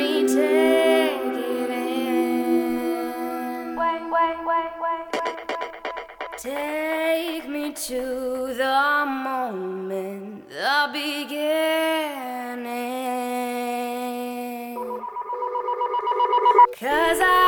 Me take it in. Take me to the moment, the beginning. Cause I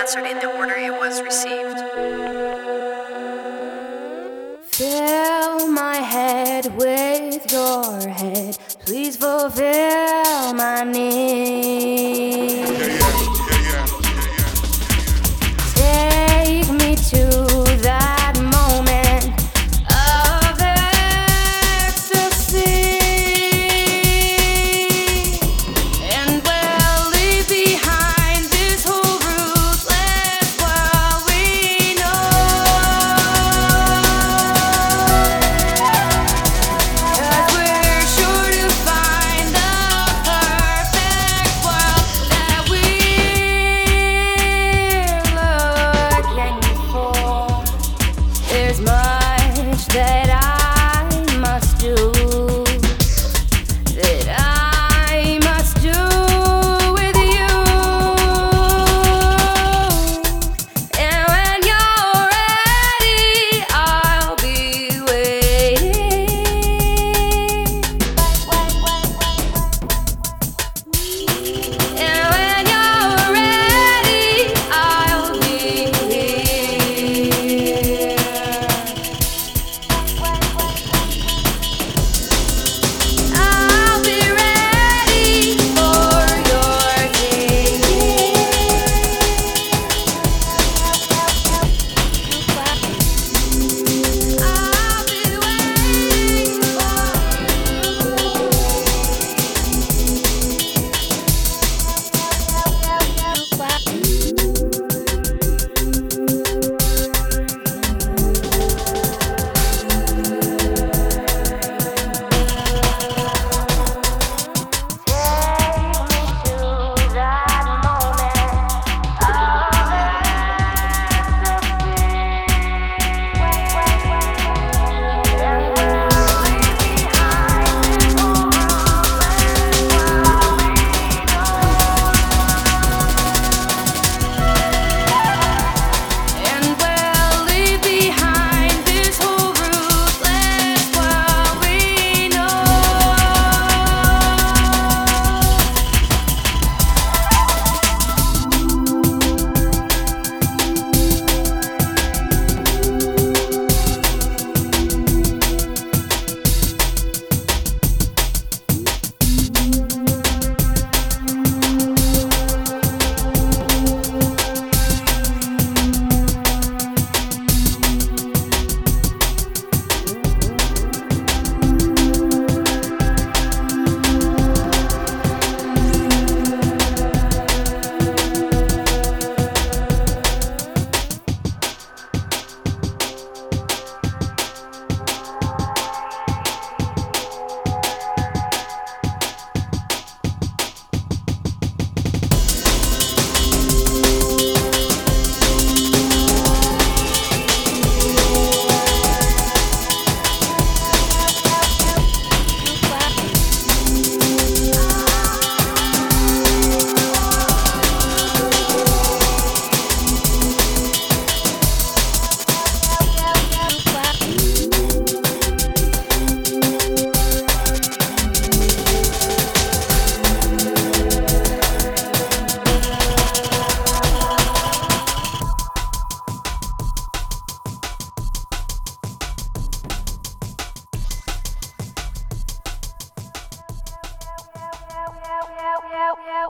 answered in the order it was received. Fill my head with your head. Please fulfill my need.